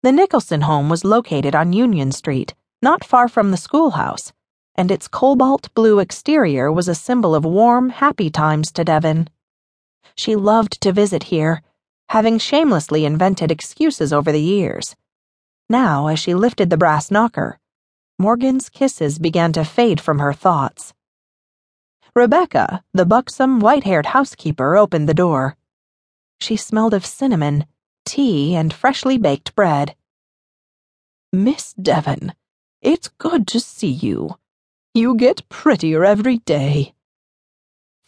The Nicholson home was located on Union Street, not far from the schoolhouse, and its cobalt blue exterior was a symbol of warm, happy times to Devon. She loved to visit here, having shamelessly invented excuses over the years. Now, as she lifted the brass knocker, Morgan's kisses began to fade from her thoughts. Rebecca, the buxom, white haired housekeeper, opened the door. She smelled of cinnamon, tea, and freshly baked bread. Miss Devon, it's good to see you. You get prettier every day.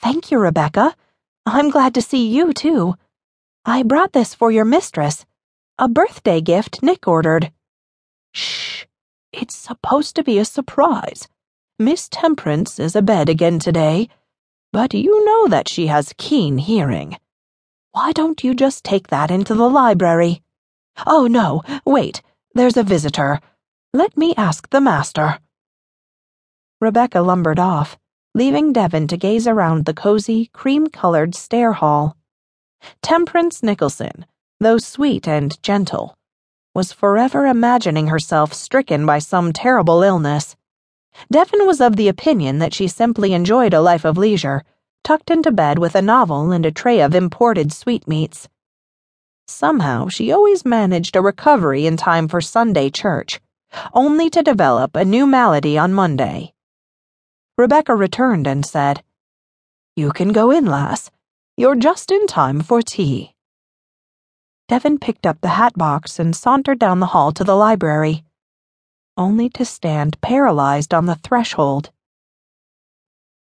Thank you, Rebecca. I'm glad to see you, too. I brought this for your mistress. A birthday gift Nick ordered. Shh. It's supposed to be a surprise. Miss Temperance is abed again today, but you know that she has keen hearing. Why don't you just take that into the library? Oh, no, wait, there's a visitor. Let me ask the master. Rebecca lumbered off, leaving Devon to gaze around the cozy, cream colored stair hall. Temperance Nicholson, though sweet and gentle, was forever imagining herself stricken by some terrible illness. Devon was of the opinion that she simply enjoyed a life of leisure, tucked into bed with a novel and a tray of imported sweetmeats. Somehow, she always managed a recovery in time for Sunday church, only to develop a new malady on Monday. Rebecca returned and said, You can go in, lass. You're just in time for tea. Devon picked up the hat box and sauntered down the hall to the library only to stand paralyzed on the threshold.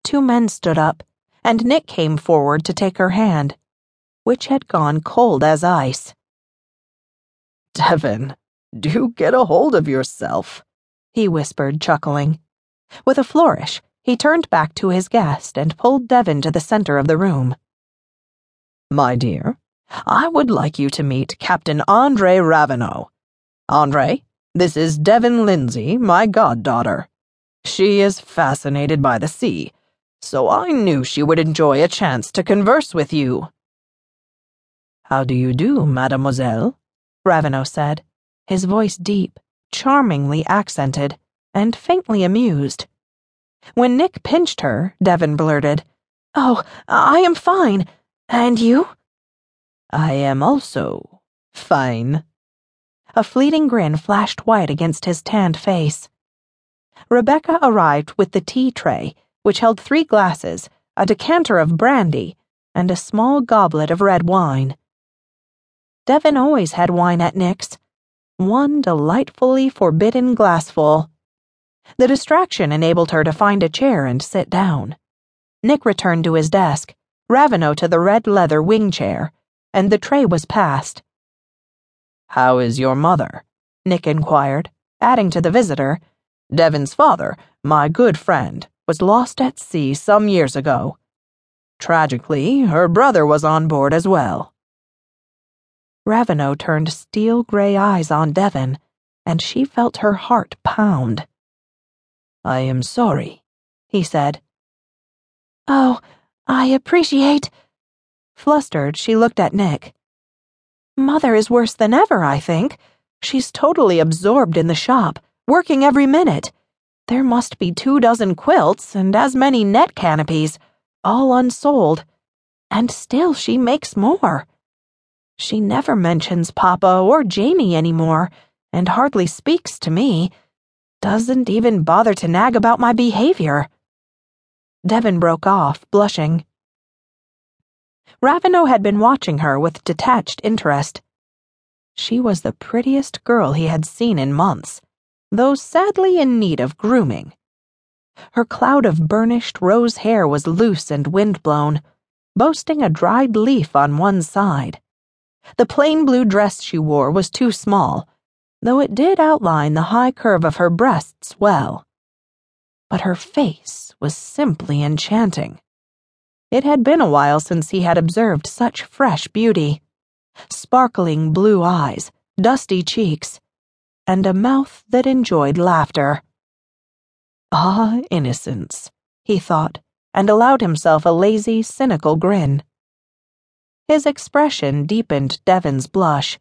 Two men stood up, and Nick came forward to take her hand, which had gone cold as ice. Devon, do get a hold of yourself, he whispered, chuckling. With a flourish, he turned back to his guest and pulled Devon to the center of the room. My dear, I would like you to meet Captain Andre Raveneau. Andre, this is Devon Lindsay, my goddaughter. She is fascinated by the sea, so I knew she would enjoy a chance to converse with you. How do you do, mademoiselle? Raveneau said, his voice deep, charmingly accented, and faintly amused. When Nick pinched her, Devon blurted, Oh, I am fine. And you? I am also fine. A fleeting grin flashed white against his tanned face. Rebecca arrived with the tea tray, which held three glasses, a decanter of brandy, and a small goblet of red wine. Devon always had wine at Nick's, one delightfully forbidden glassful. The distraction enabled her to find a chair and sit down. Nick returned to his desk, Raveneau to the red leather wing chair, and the tray was passed. How is your mother? Nick inquired, adding to the visitor, Devon's father, my good friend, was lost at sea some years ago. Tragically, her brother was on board as well. Raveneau turned steel gray eyes on Devon, and she felt her heart pound. I am sorry, he said. Oh, I appreciate. Flustered, she looked at Nick. Mother is worse than ever, I think. She's totally absorbed in the shop, working every minute. There must be two dozen quilts and as many net canopies, all unsold. And still she makes more. She never mentions Papa or Jamie anymore, and hardly speaks to me. Doesn't even bother to nag about my behavior. Devon broke off, blushing. Raveneau had been watching her with detached interest. She was the prettiest girl he had seen in months, though sadly in need of grooming. Her cloud of burnished rose hair was loose and windblown, boasting a dried leaf on one side. The plain blue dress she wore was too small, though it did outline the high curve of her breasts well. But her face was simply enchanting. It had been a while since he had observed such fresh beauty. Sparkling blue eyes, dusty cheeks, and a mouth that enjoyed laughter. Ah, innocence, he thought, and allowed himself a lazy, cynical grin. His expression deepened Devon's blush.